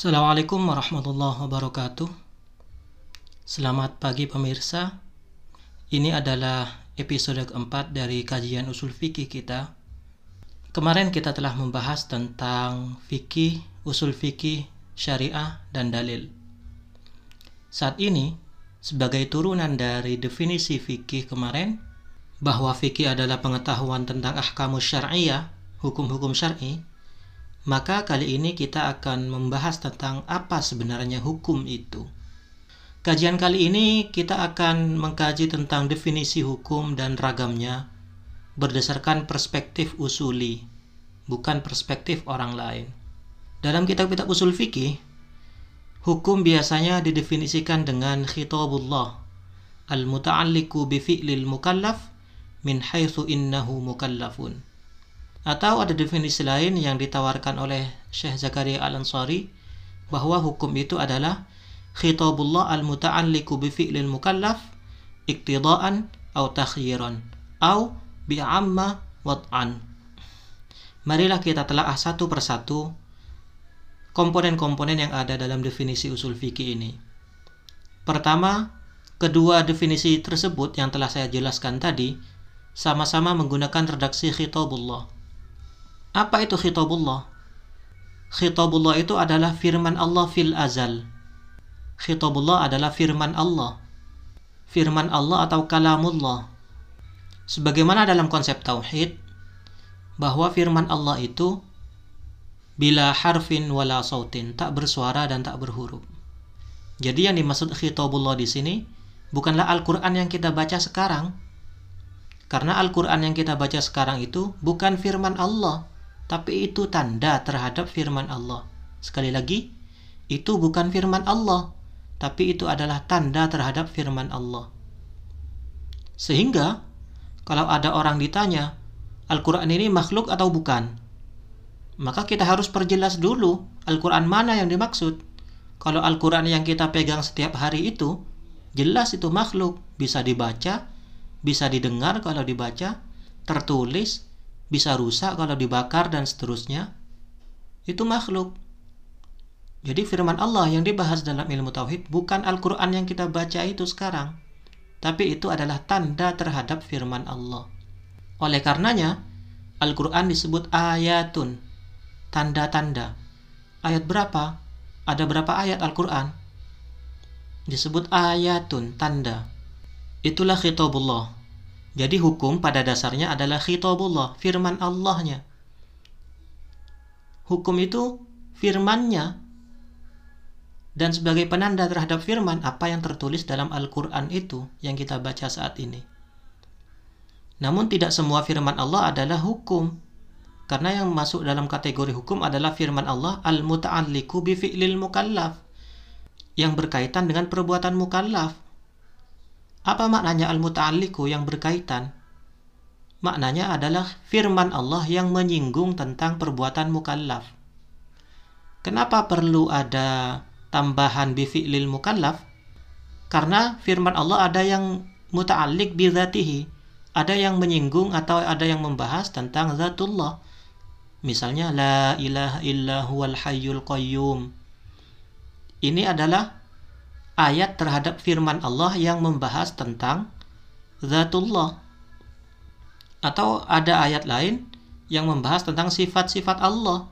Assalamualaikum warahmatullahi wabarakatuh. Selamat pagi pemirsa. Ini adalah episode keempat dari kajian usul fikih kita. Kemarin kita telah membahas tentang fikih, usul fikih, syariah, dan dalil. Saat ini, sebagai turunan dari definisi fikih kemarin, bahwa fikih adalah pengetahuan tentang ahkamus syariah, hukum-hukum syar'i, maka kali ini kita akan membahas tentang apa sebenarnya hukum itu. Kajian kali ini kita akan mengkaji tentang definisi hukum dan ragamnya berdasarkan perspektif usuli, bukan perspektif orang lain. Dalam kitab-kitab usul fikih, hukum biasanya didefinisikan dengan khitabullah al-muta'alliqu bi fi'lil mukallaf min haitsu innahu mukallafun atau ada definisi lain yang ditawarkan oleh Syekh Zakaria Al-Ansari bahwa hukum itu adalah khitabullah al-muta'alliqu bi fi'lil mukallaf iktidaan atau takhyiran atau bi'amma wad'an. Marilah kita telah satu persatu komponen-komponen yang ada dalam definisi usul fikih ini. Pertama, kedua definisi tersebut yang telah saya jelaskan tadi sama-sama menggunakan redaksi khitabullah apa itu khitabullah? Khitabullah itu adalah firman Allah fil azal. Khitabullah adalah firman Allah. Firman Allah atau kalamullah. Sebagaimana dalam konsep tauhid bahwa firman Allah itu bila harfin wala sautin, tak bersuara dan tak berhuruf. Jadi yang dimaksud khitabullah di sini bukanlah Al-Qur'an yang kita baca sekarang. Karena Al-Qur'an yang kita baca sekarang itu bukan firman Allah, tapi itu tanda terhadap firman Allah. Sekali lagi, itu bukan firman Allah, tapi itu adalah tanda terhadap firman Allah. Sehingga, kalau ada orang ditanya, Al-Quran ini makhluk atau bukan? Maka kita harus perjelas dulu Al-Quran mana yang dimaksud. Kalau Al-Quran yang kita pegang setiap hari itu, jelas itu makhluk. Bisa dibaca, bisa didengar kalau dibaca, tertulis, bisa rusak kalau dibakar dan seterusnya, itu makhluk. Jadi firman Allah yang dibahas dalam ilmu tauhid bukan Al-Qur'an yang kita baca itu sekarang, tapi itu adalah tanda terhadap firman Allah. Oleh karenanya, Al-Qur'an disebut ayatun, tanda-tanda. Ayat berapa? Ada berapa ayat Al-Qur'an? Disebut ayatun, tanda. Itulah khitabullah, jadi hukum pada dasarnya adalah khitabullah, firman Allahnya. Hukum itu firmannya dan sebagai penanda terhadap firman apa yang tertulis dalam Al-Quran itu yang kita baca saat ini. Namun tidak semua firman Allah adalah hukum. Karena yang masuk dalam kategori hukum adalah firman Allah al-muta'alliqu bi fi'lil mukallaf yang berkaitan dengan perbuatan mukallaf apa maknanya al-muta'alliqu yang berkaitan? Maknanya adalah firman Allah yang menyinggung tentang perbuatan mukallaf. Kenapa perlu ada tambahan bifi'lil mukallaf? Karena firman Allah ada yang muta'alliq bizatihi, ada yang menyinggung atau ada yang membahas tentang zatullah. Misalnya la ilaha illa huwal hayyul qayyum. Ini adalah ayat terhadap firman Allah yang membahas tentang zatullah. Atau ada ayat lain yang membahas tentang sifat-sifat Allah.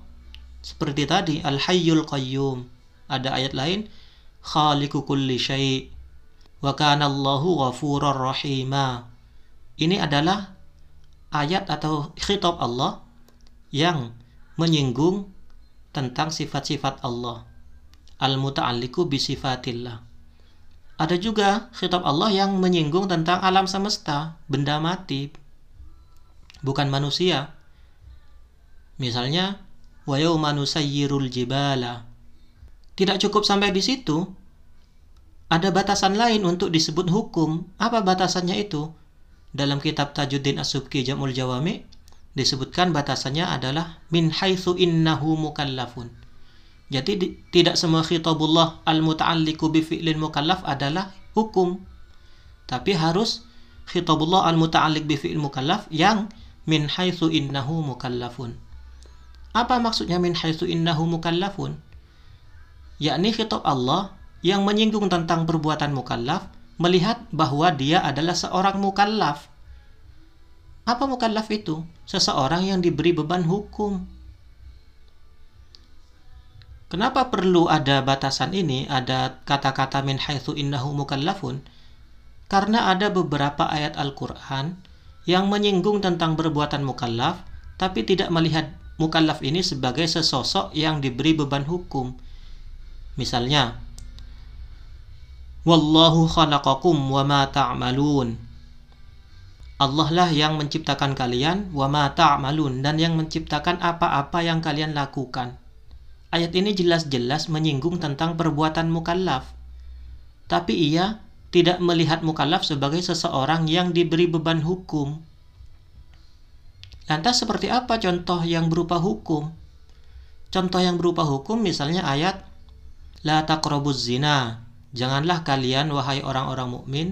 Seperti tadi Al-Hayyul Qayyum. Ada ayat lain Khaliqu kulli syai' wa kana Allahu rahima. Ini adalah ayat atau khitab Allah yang menyinggung tentang sifat-sifat Allah. Al-muta'alliqu bi. Ada juga khitab Allah yang menyinggung tentang alam semesta, benda mati, bukan manusia. Misalnya, wa yauma nusayyirul jibala. Tidak cukup sampai di situ. Ada batasan lain untuk disebut hukum. Apa batasannya itu? Dalam kitab Tajuddin As-Subki Jamul Jawami disebutkan batasannya adalah min haitsu innahu mukallafun jadi di, tidak semua khitabullah al-muta'alliqu bi fi'lil mukallaf adalah hukum. Tapi harus khitabullah al-muta'alliq bi fi'il mukallaf yang min haitsu innahu mukallafun. Apa maksudnya min haitsu innahu mukallafun? yakni khitab Allah yang menyinggung tentang perbuatan mukallaf melihat bahwa dia adalah seorang mukallaf. Apa mukallaf itu? Seseorang yang diberi beban hukum. Kenapa perlu ada batasan ini, ada kata-kata min haitsu innahu mukallafun? Karena ada beberapa ayat Al-Qur'an yang menyinggung tentang perbuatan mukallaf tapi tidak melihat mukallaf ini sebagai sesosok yang diberi beban hukum. Misalnya, Wallahu khalaqakum wa ma ta'malun. Allah lah yang menciptakan kalian wa ma ta'malun dan yang menciptakan apa-apa yang kalian lakukan. Ayat ini jelas-jelas menyinggung tentang perbuatan mukallaf. Tapi ia tidak melihat mukallaf sebagai seseorang yang diberi beban hukum. Lantas seperti apa contoh yang berupa hukum? Contoh yang berupa hukum misalnya ayat La taqrabuz zina Janganlah kalian wahai orang-orang mukmin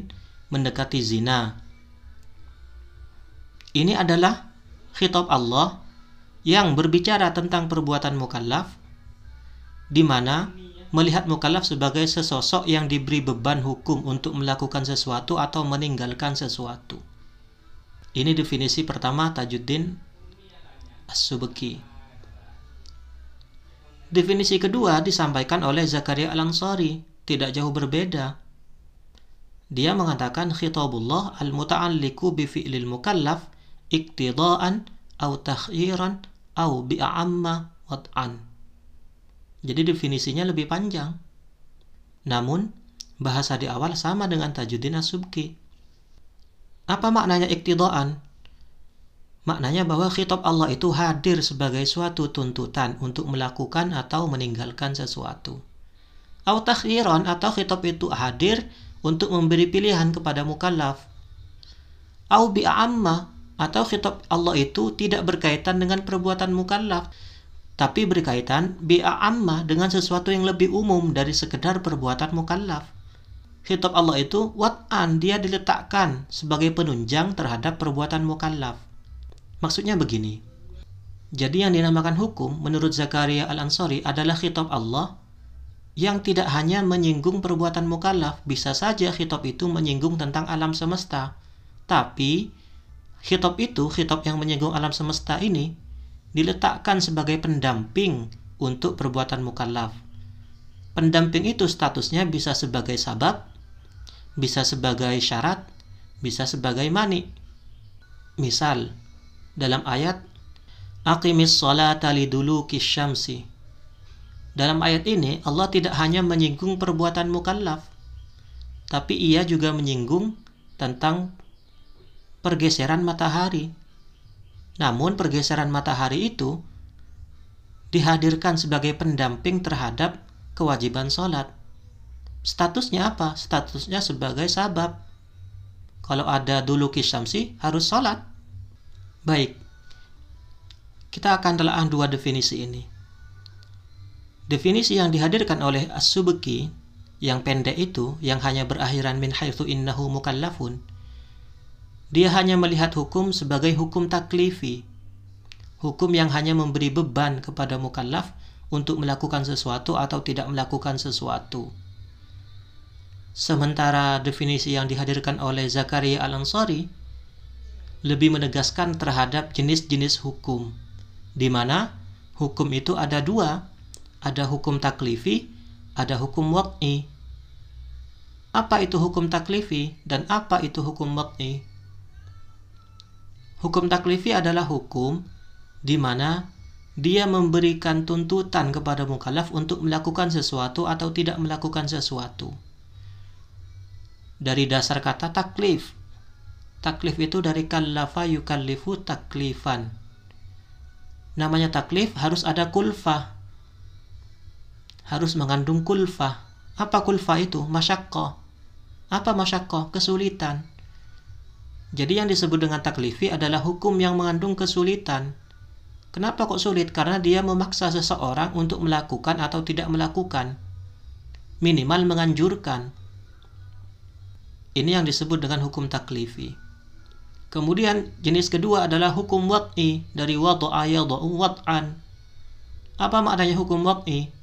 mendekati zina. Ini adalah khitab Allah yang berbicara tentang perbuatan mukallaf di mana melihat mukallaf sebagai sesosok yang diberi beban hukum untuk melakukan sesuatu atau meninggalkan sesuatu. Ini definisi pertama Tajuddin As-Subki. Definisi kedua disampaikan oleh Zakaria Al-Ansari tidak jauh berbeda. Dia mengatakan khitabullah al-muta'alliqu bi fi'lil mukallaf iktidaan au takhiran au bi'amma wad'an. Jadi definisinya lebih panjang. Namun, bahasa di awal sama dengan Tajuddin As-Subki. Apa maknanya iktidaan? Maknanya bahwa khitab Allah itu hadir sebagai suatu tuntutan untuk melakukan atau meninggalkan sesuatu. Au takhiran atau khitab itu hadir untuk memberi pilihan kepada mukallaf. Au bi'amma atau khitab Allah itu tidak berkaitan dengan perbuatan mukallaf, tapi berkaitan bi'amma dengan sesuatu yang lebih umum dari sekedar perbuatan mukallaf. Khitab Allah itu wat'an, dia diletakkan sebagai penunjang terhadap perbuatan mukallaf. Maksudnya begini. Jadi yang dinamakan hukum menurut Zakaria Al-Ansari adalah khitab Allah yang tidak hanya menyinggung perbuatan mukallaf, bisa saja khitab itu menyinggung tentang alam semesta. Tapi khitab itu, khitab yang menyinggung alam semesta ini diletakkan sebagai pendamping untuk perbuatan mukallaf. Pendamping itu statusnya bisa sebagai sabab, bisa sebagai syarat, bisa sebagai mani. Misal, dalam ayat Aqimis salata liduluki syamsi dalam ayat ini, Allah tidak hanya menyinggung perbuatan mukallaf, tapi ia juga menyinggung tentang pergeseran matahari. Namun pergeseran matahari itu dihadirkan sebagai pendamping terhadap kewajiban sholat. Statusnya apa? Statusnya sebagai sabab. Kalau ada dulu kisamsi harus sholat. Baik, kita akan telah dua definisi ini. Definisi yang dihadirkan oleh As-Subki yang pendek itu yang hanya berakhiran min haitsu innahu mukallafun dia hanya melihat hukum sebagai hukum taklifi hukum yang hanya memberi beban kepada mukallaf untuk melakukan sesuatu atau tidak melakukan sesuatu sementara definisi yang dihadirkan oleh Zakaria Al-Ansari lebih menegaskan terhadap jenis-jenis hukum di mana hukum itu ada dua ada hukum taklifi, ada hukum wat'i. Apa itu hukum taklifi dan apa itu hukum wat'i? Hukum taklifi adalah hukum di mana dia memberikan tuntutan kepada mukallaf untuk melakukan sesuatu atau tidak melakukan sesuatu. Dari dasar kata taklif. Taklif itu dari kallafa yukallifu taklifan. Namanya taklif harus ada kulfah harus mengandung kulfah. Apa kulfah itu? Masyakko. Apa masyakko? Kesulitan. Jadi yang disebut dengan taklifi adalah hukum yang mengandung kesulitan. Kenapa kok sulit? Karena dia memaksa seseorang untuk melakukan atau tidak melakukan. Minimal menganjurkan. Ini yang disebut dengan hukum taklifi. Kemudian jenis kedua adalah hukum wat'i dari wad'a yad'u wad'an. Apa maknanya hukum wat'i?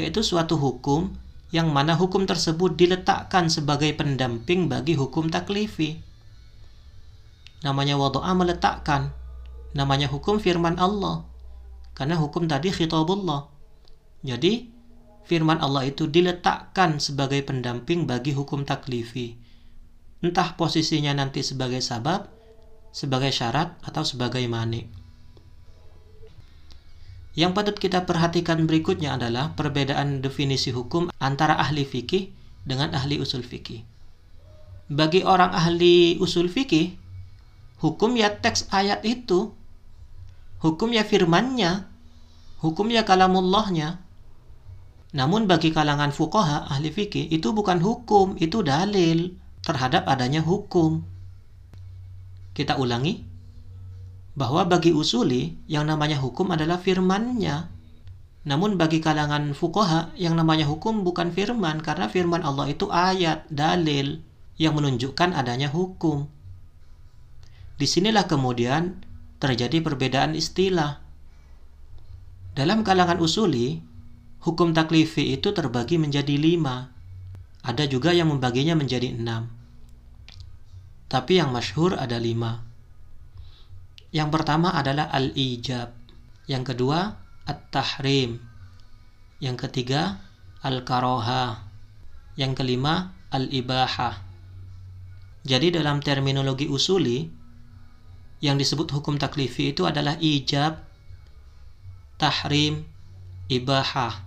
yaitu suatu hukum yang mana hukum tersebut diletakkan sebagai pendamping bagi hukum taklifi. Namanya wadu'a meletakkan. Namanya hukum firman Allah. Karena hukum tadi khitabullah. Jadi, firman Allah itu diletakkan sebagai pendamping bagi hukum taklifi. Entah posisinya nanti sebagai sabab, sebagai syarat, atau sebagai mani. Yang patut kita perhatikan berikutnya adalah perbedaan definisi hukum antara ahli fikih dengan ahli usul fikih. Bagi orang ahli usul fikih, hukum ya teks ayat itu, hukum ya firmannya, hukum ya kalamullahnya. Namun bagi kalangan fuqaha ahli fikih itu bukan hukum, itu dalil terhadap adanya hukum. Kita ulangi, bahwa bagi usuli yang namanya hukum adalah firmannya. Namun bagi kalangan fukoha yang namanya hukum bukan firman karena firman Allah itu ayat, dalil yang menunjukkan adanya hukum. Di sinilah kemudian terjadi perbedaan istilah. Dalam kalangan usuli, hukum taklifi itu terbagi menjadi lima. Ada juga yang membaginya menjadi enam. Tapi yang masyhur ada lima. Yang pertama adalah al-ijab. Yang kedua, at-tahrim. Yang ketiga, al-karoha. Yang kelima, al-ibahah. Jadi dalam terminologi usuli, yang disebut hukum taklifi itu adalah ijab, tahrim, ibahah,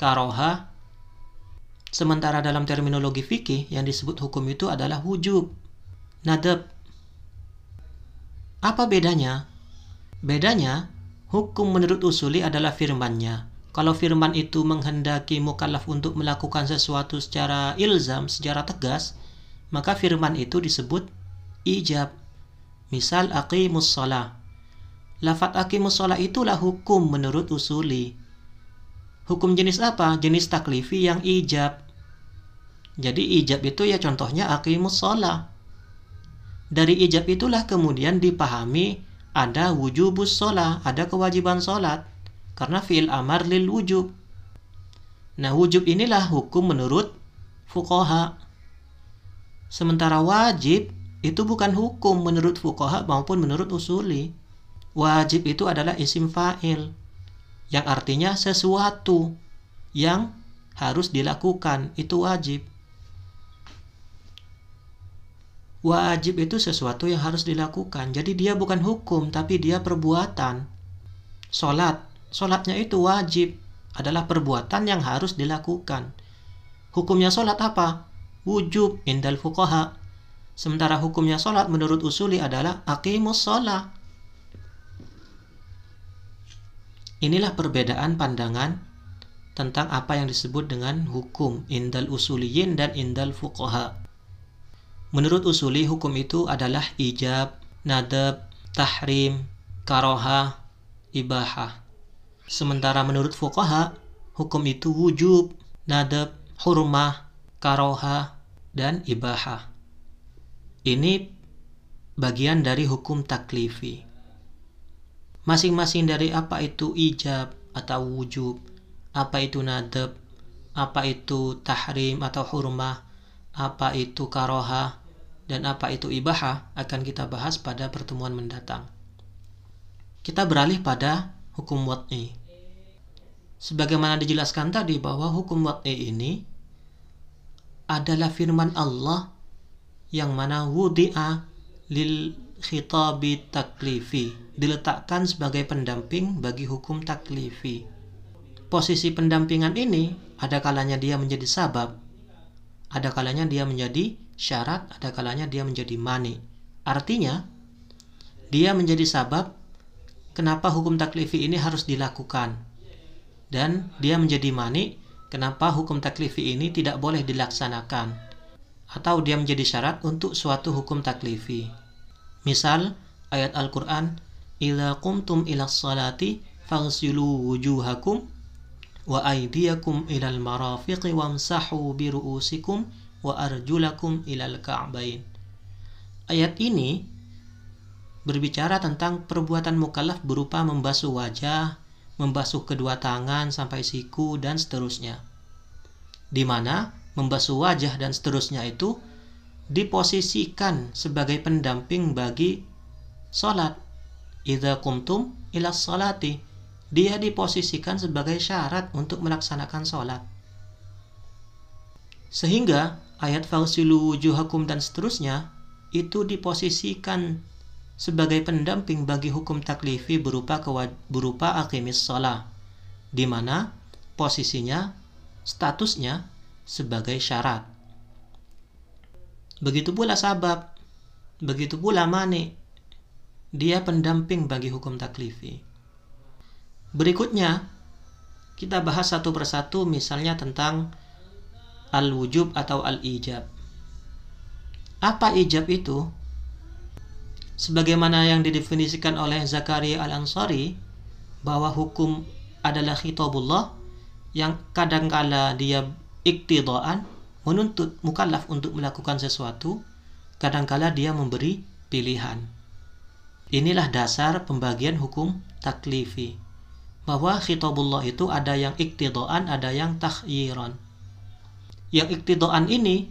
karoha. Sementara dalam terminologi fikih yang disebut hukum itu adalah wujub, nadab, apa bedanya? Bedanya, hukum menurut usuli adalah firmannya. Kalau firman itu menghendaki mukallaf untuk melakukan sesuatu secara ilzam, secara tegas, maka firman itu disebut ijab. Misal aqimus shalah. Lafat aqimus shalah itulah hukum menurut usuli. Hukum jenis apa? Jenis taklifi yang ijab. Jadi ijab itu ya contohnya aqimus shalah. Dari ijab itulah kemudian dipahami ada wujubus sholat, ada kewajiban sholat. Karena fi'il amar lil wujub. Nah wujub inilah hukum menurut fukoha. Sementara wajib itu bukan hukum menurut fukoha maupun menurut usuli. Wajib itu adalah isim fa'il. Yang artinya sesuatu yang harus dilakukan. Itu wajib. Wajib itu sesuatu yang harus dilakukan. Jadi dia bukan hukum, tapi dia perbuatan. Solat, solatnya itu wajib. Adalah perbuatan yang harus dilakukan. Hukumnya solat apa? Wujub indal fuqaha. Sementara hukumnya solat menurut usuli adalah aqimus sholat. Inilah perbedaan pandangan tentang apa yang disebut dengan hukum indal usuliyin dan indal fuqaha. Menurut usuli hukum itu adalah ijab, nadab, tahrim, karoha, ibahah. Sementara menurut fuqaha, hukum itu wujub, nadab, hurmah, karoha, dan ibahah. Ini bagian dari hukum taklifi. Masing-masing dari apa itu ijab atau wujub, apa itu nadab, apa itu tahrim atau hurmah, apa itu karoha, dan apa itu ibaha akan kita bahas pada pertemuan mendatang. Kita beralih pada hukum wat'i. Sebagaimana dijelaskan tadi bahwa hukum wat'i ini adalah firman Allah yang mana wudi'a lil khitabi taklifi diletakkan sebagai pendamping bagi hukum taklifi. Posisi pendampingan ini ada kalanya dia menjadi sabab, ada kalanya dia menjadi syarat, ada kalanya dia menjadi mani. Artinya, dia menjadi sabab kenapa hukum taklifi ini harus dilakukan. Dan dia menjadi mani kenapa hukum taklifi ini tidak boleh dilaksanakan. Atau dia menjadi syarat untuk suatu hukum taklifi. Misal, ayat Al-Quran, Ila kumtum ila salati faghsilu wujuhakum wa aydiyakum ilal marafiqi wamsahu biru'usikum wa arjulakum ilal. Ayat ini berbicara tentang perbuatan mukallaf berupa membasuh wajah, membasuh kedua tangan sampai siku dan seterusnya. Di mana membasuh wajah dan seterusnya itu diposisikan sebagai pendamping bagi sholat. Idza kumtum ila salati. Dia diposisikan sebagai syarat untuk melaksanakan sholat. Sehingga ayat fausilu wujuhakum dan seterusnya itu diposisikan sebagai pendamping bagi hukum taklifi berupa berupa akimis sholat di mana posisinya statusnya sebagai syarat. Begitu pula sabab begitu pula mani dia pendamping bagi hukum taklifi. Berikutnya kita bahas satu persatu misalnya tentang al-wujub atau al-ijab. Apa ijab itu? Sebagaimana yang didefinisikan oleh Zakaria Al-Ansari bahwa hukum adalah khitabullah yang kadangkala dia iktidaan menuntut mukallaf untuk melakukan sesuatu kadangkala dia memberi pilihan inilah dasar pembagian hukum taklifi bahwa khitabullah itu ada yang iktidaan ada yang takhyiran yang iktidaan ini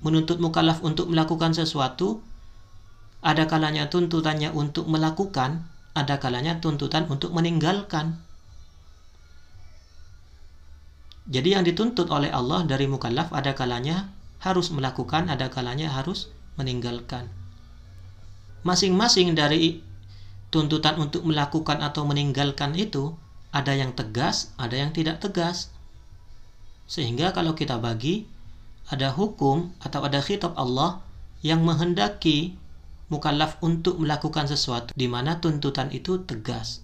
menuntut mukallaf untuk melakukan sesuatu ada kalanya tuntutannya untuk melakukan, ada kalanya tuntutan untuk meninggalkan. Jadi yang dituntut oleh Allah dari mukallaf ada kalanya harus melakukan, ada kalanya harus meninggalkan. Masing-masing dari tuntutan untuk melakukan atau meninggalkan itu ada yang tegas, ada yang tidak tegas. Sehingga kalau kita bagi ada hukum atau ada khitab Allah yang menghendaki mukallaf untuk melakukan sesuatu di mana tuntutan itu tegas.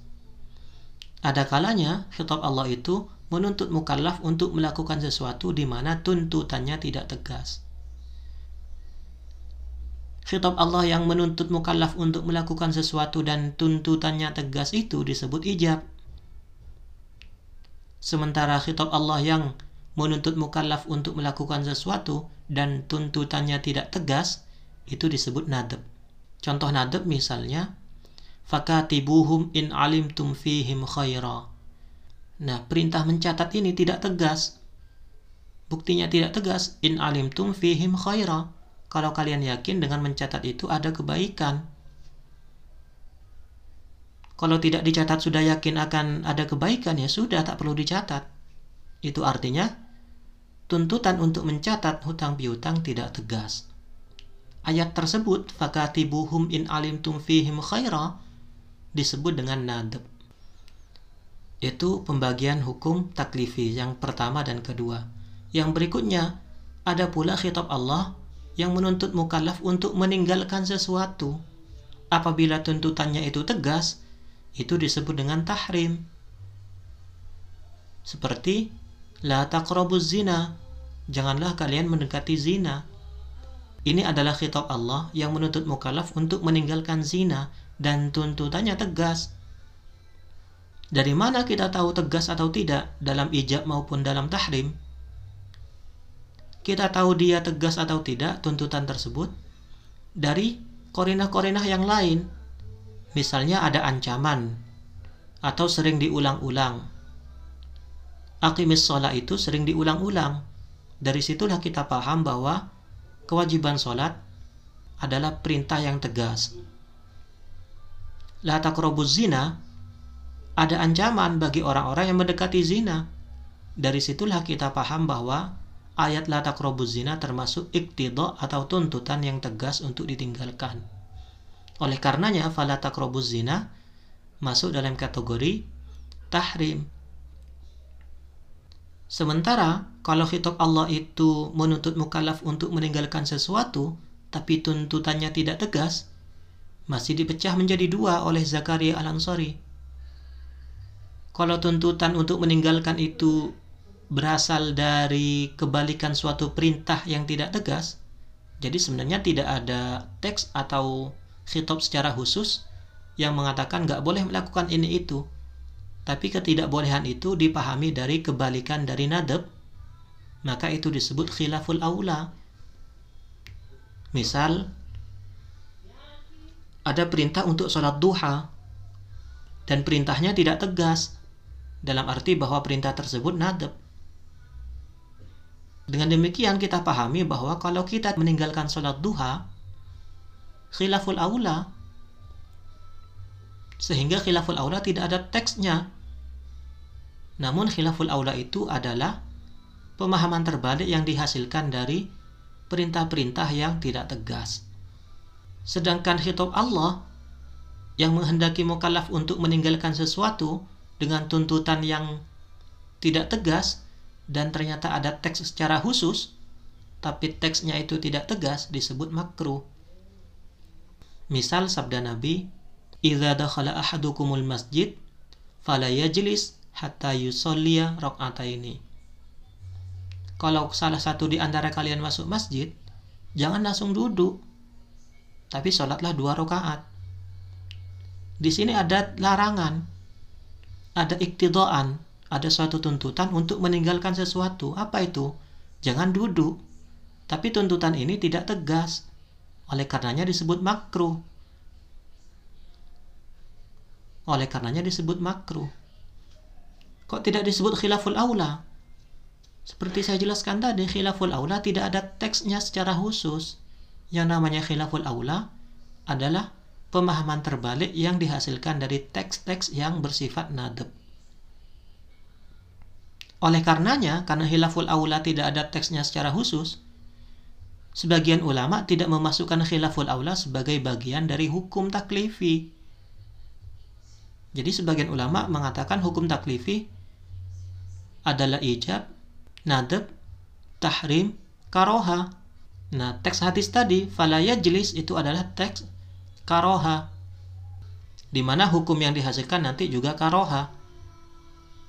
Ada kalanya khitab Allah itu menuntut mukallaf untuk melakukan sesuatu di mana tuntutannya tidak tegas. Khitab Allah yang menuntut mukallaf untuk melakukan sesuatu dan tuntutannya tegas itu disebut ijab. Sementara khitab Allah yang menuntut mukallaf untuk melakukan sesuatu dan tuntutannya tidak tegas itu disebut nadab. Contoh nadab misalnya fakatibuhum in alimtum fihim khaira. Nah, perintah mencatat ini tidak tegas. Buktinya tidak tegas in alimtum fihim khaira. Kalau kalian yakin dengan mencatat itu ada kebaikan. Kalau tidak dicatat sudah yakin akan ada kebaikan ya sudah tak perlu dicatat. Itu artinya tuntutan untuk mencatat hutang piutang tidak tegas ayat tersebut fakatibuhum in alimtum fihim khaira disebut dengan nadab itu pembagian hukum taklifi yang pertama dan kedua. Yang berikutnya ada pula khitab Allah yang menuntut mukallaf untuk meninggalkan sesuatu. Apabila tuntutannya itu tegas itu disebut dengan tahrim. Seperti la taqrabuz zina janganlah kalian mendekati zina. Ini adalah khitab Allah yang menuntut mukallaf untuk meninggalkan zina dan tuntutannya tegas. Dari mana kita tahu tegas atau tidak dalam ijab maupun dalam tahrim? Kita tahu dia tegas atau tidak tuntutan tersebut dari korinah-korinah yang lain. Misalnya ada ancaman atau sering diulang-ulang. Akimis sholat itu sering diulang-ulang. Dari situlah kita paham bahwa kewajiban sholat adalah perintah yang tegas. La taqrabuz zina ada ancaman bagi orang-orang yang mendekati zina. Dari situlah kita paham bahwa ayat la taqrabuz zina termasuk iktidha atau tuntutan yang tegas untuk ditinggalkan. Oleh karenanya fala taqrabuz zina masuk dalam kategori tahrim Sementara kalau khitab Allah itu menuntut mukallaf untuk meninggalkan sesuatu, tapi tuntutannya tidak tegas, masih dipecah menjadi dua oleh Zakaria Al-Ansari. Kalau tuntutan untuk meninggalkan itu berasal dari kebalikan suatu perintah yang tidak tegas, jadi sebenarnya tidak ada teks atau khitab secara khusus yang mengatakan nggak boleh melakukan ini itu tapi ketidakbolehan itu dipahami dari kebalikan dari nadab, maka itu disebut khilaful aula. Misal, ada perintah untuk sholat duha, dan perintahnya tidak tegas. Dalam arti bahwa perintah tersebut nadab. Dengan demikian kita pahami bahwa kalau kita meninggalkan sholat duha, khilaful aula, sehingga khilaful aula tidak ada teksnya. Namun khilaful aula itu adalah pemahaman terbalik yang dihasilkan dari perintah-perintah yang tidak tegas. Sedangkan khitab Allah yang menghendaki mukallaf untuk meninggalkan sesuatu dengan tuntutan yang tidak tegas dan ternyata ada teks secara khusus, tapi teksnya itu tidak tegas disebut makruh. Misal sabda Nabi, "Idza dakhala ahadukumul masjid, fala yajlis hatta yusalliya rak'ataini." Kalau salah satu di antara kalian masuk masjid, jangan langsung duduk, tapi sholatlah dua rakaat. Di sini ada larangan, ada iktidoan, ada suatu tuntutan untuk meninggalkan sesuatu. Apa itu? Jangan duduk. Tapi tuntutan ini tidak tegas. Oleh karenanya disebut makruh. Oleh karenanya disebut makruh. Kok tidak disebut khilaful aula? Seperti saya jelaskan tadi, khilaful aula tidak ada teksnya secara khusus. Yang namanya khilaful aula adalah pemahaman terbalik yang dihasilkan dari teks-teks yang bersifat nadab. Oleh karenanya, karena khilaful aula tidak ada teksnya secara khusus, sebagian ulama tidak memasukkan khilaful aula sebagai bagian dari hukum taklifi. Jadi sebagian ulama mengatakan hukum taklifi adalah ijab, nadab, tahrim, karoha. Nah, teks hadis tadi, falaya jelis itu adalah teks karoha. Di mana hukum yang dihasilkan nanti juga karoha.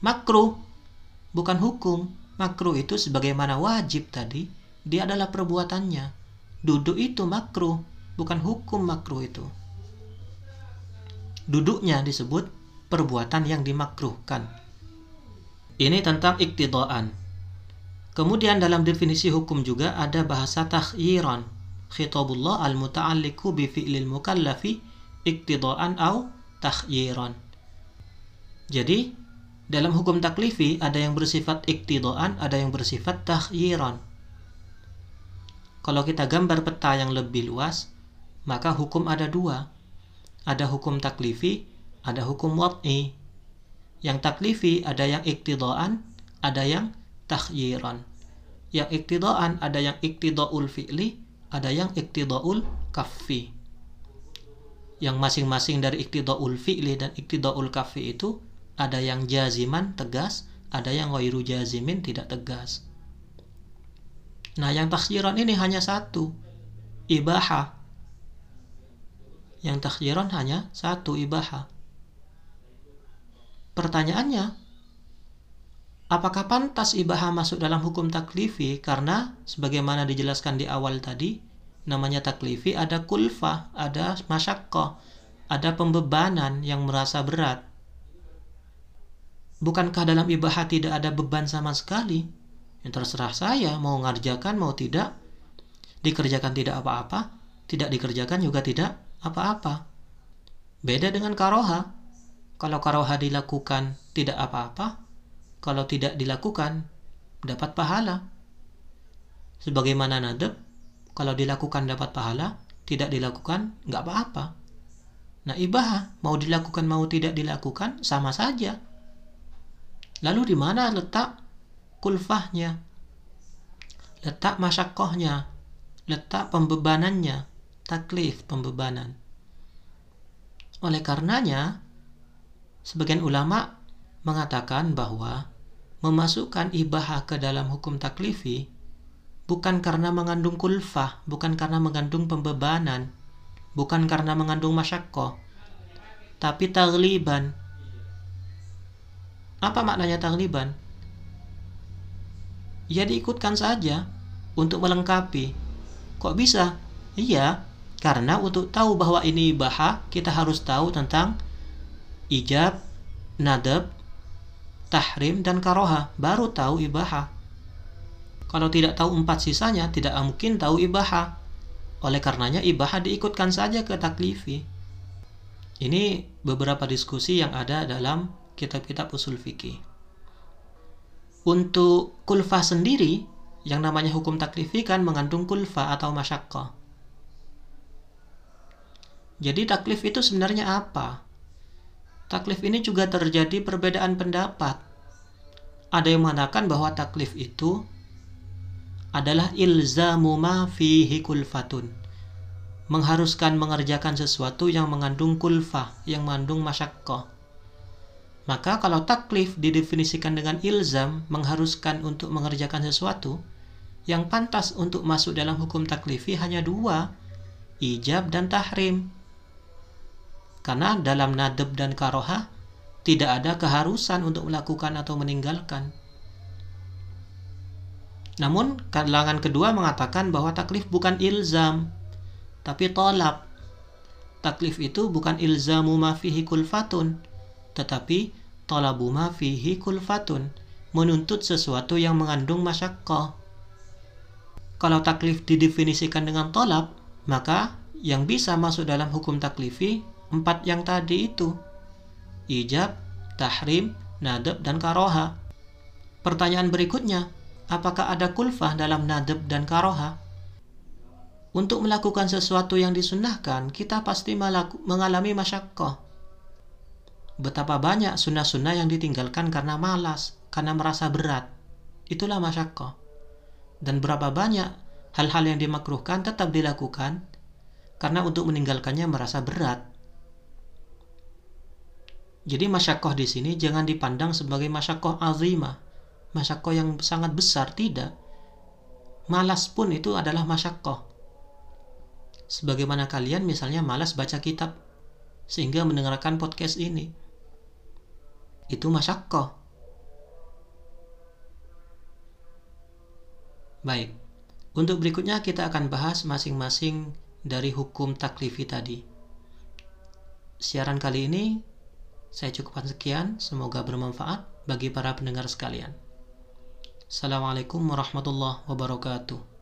Makruh bukan hukum. Makruh itu sebagaimana wajib tadi dia adalah perbuatannya. Duduk itu makruh bukan hukum makruh itu. Duduknya disebut perbuatan yang dimakruhkan. Ini tentang iktidoan kemudian dalam definisi hukum juga ada bahasa takhyiran khitabullah al-muta'alliqu bi fi'lil mukallafi iktidaan au takhyiran. Jadi, dalam hukum taklifi ada yang bersifat iktidaan, ada yang bersifat takhyiran. Kalau kita gambar peta yang lebih luas, maka hukum ada dua. Ada hukum taklifi, ada hukum wad'i. Yang taklifi ada yang iktidaan, ada yang takhyiran. Yang iktidaan ada yang iktidaul fi'li, ada yang iktidaul kafi yang masing-masing dari iktidaul fi'li dan iktidaul kafi itu ada yang jaziman tegas ada yang ghairu jazimin tidak tegas. Nah yang takhyiran ini hanya satu ibaha. Yang takhyiran hanya satu ibaha. Pertanyaannya Apakah pantas ibaha masuk dalam hukum taklifi? Karena sebagaimana dijelaskan di awal tadi, namanya taklifi ada kulfah, ada masyakoh, ada pembebanan yang merasa berat. Bukankah dalam ibaha tidak ada beban sama sekali? Yang terserah saya mau ngerjakan mau tidak, dikerjakan tidak apa-apa, tidak dikerjakan juga tidak apa-apa. Beda dengan karoha. Kalau karoha dilakukan tidak apa-apa, kalau tidak dilakukan dapat pahala. Sebagaimana nadab, kalau dilakukan dapat pahala, tidak dilakukan nggak apa-apa. Nah ibah mau dilakukan mau tidak dilakukan sama saja. Lalu di mana letak kulfahnya? Letak masyakohnya? Letak pembebanannya? Taklif pembebanan. Oleh karenanya, sebagian ulama mengatakan bahwa memasukkan ibaha ke dalam hukum taklifi bukan karena mengandung kulfah, bukan karena mengandung pembebanan, bukan karena mengandung masyakoh, tapi tagliban. Apa maknanya tagliban? Ya diikutkan saja untuk melengkapi. Kok bisa? Iya, karena untuk tahu bahwa ini ibaha, kita harus tahu tentang ijab, nadab, tahrim, dan karoha. Baru tahu ibaha. Kalau tidak tahu empat sisanya, tidak mungkin tahu ibaha. Oleh karenanya ibaha diikutkan saja ke taklifi. Ini beberapa diskusi yang ada dalam kitab-kitab usul fikih. Untuk kulfa sendiri, yang namanya hukum taklifi kan mengandung kulfa atau masyakkah. Jadi taklif itu sebenarnya apa? Taklif ini juga terjadi perbedaan pendapat. Ada yang mengatakan bahwa taklif itu adalah ilzamu ma fihi kulfatun. Mengharuskan mengerjakan sesuatu yang mengandung kulfah, yang mengandung masyakkah. Maka kalau taklif didefinisikan dengan ilzam, mengharuskan untuk mengerjakan sesuatu, yang pantas untuk masuk dalam hukum taklifi hanya dua, ijab dan tahrim. Karena dalam nadab dan karoha tidak ada keharusan untuk melakukan atau meninggalkan. Namun kalangan kedua mengatakan bahwa taklif bukan ilzam, tapi tolak. Taklif itu bukan ilzamu ma kulfatun, tetapi talabu ma kulfatun, menuntut sesuatu yang mengandung masyakkah. Kalau taklif didefinisikan dengan tolak, maka yang bisa masuk dalam hukum taklifi empat yang tadi itu. Ijab, tahrim, nadab, dan karoha. Pertanyaan berikutnya, apakah ada kulfah dalam nadab dan karoha? Untuk melakukan sesuatu yang disunnahkan, kita pasti mengalami masyakkah. Betapa banyak sunnah-sunnah yang ditinggalkan karena malas, karena merasa berat. Itulah masyakkah dan berapa banyak hal-hal yang dimakruhkan tetap dilakukan karena untuk meninggalkannya merasa berat. Jadi masyakoh di sini jangan dipandang sebagai masyakoh azimah, masyakoh yang sangat besar tidak. Malas pun itu adalah masyakoh. Sebagaimana kalian misalnya malas baca kitab sehingga mendengarkan podcast ini. Itu masyakoh. Baik, untuk berikutnya kita akan bahas masing-masing dari hukum taklifi tadi. Siaran kali ini saya cukupkan sekian, semoga bermanfaat bagi para pendengar sekalian. Assalamualaikum warahmatullahi wabarakatuh.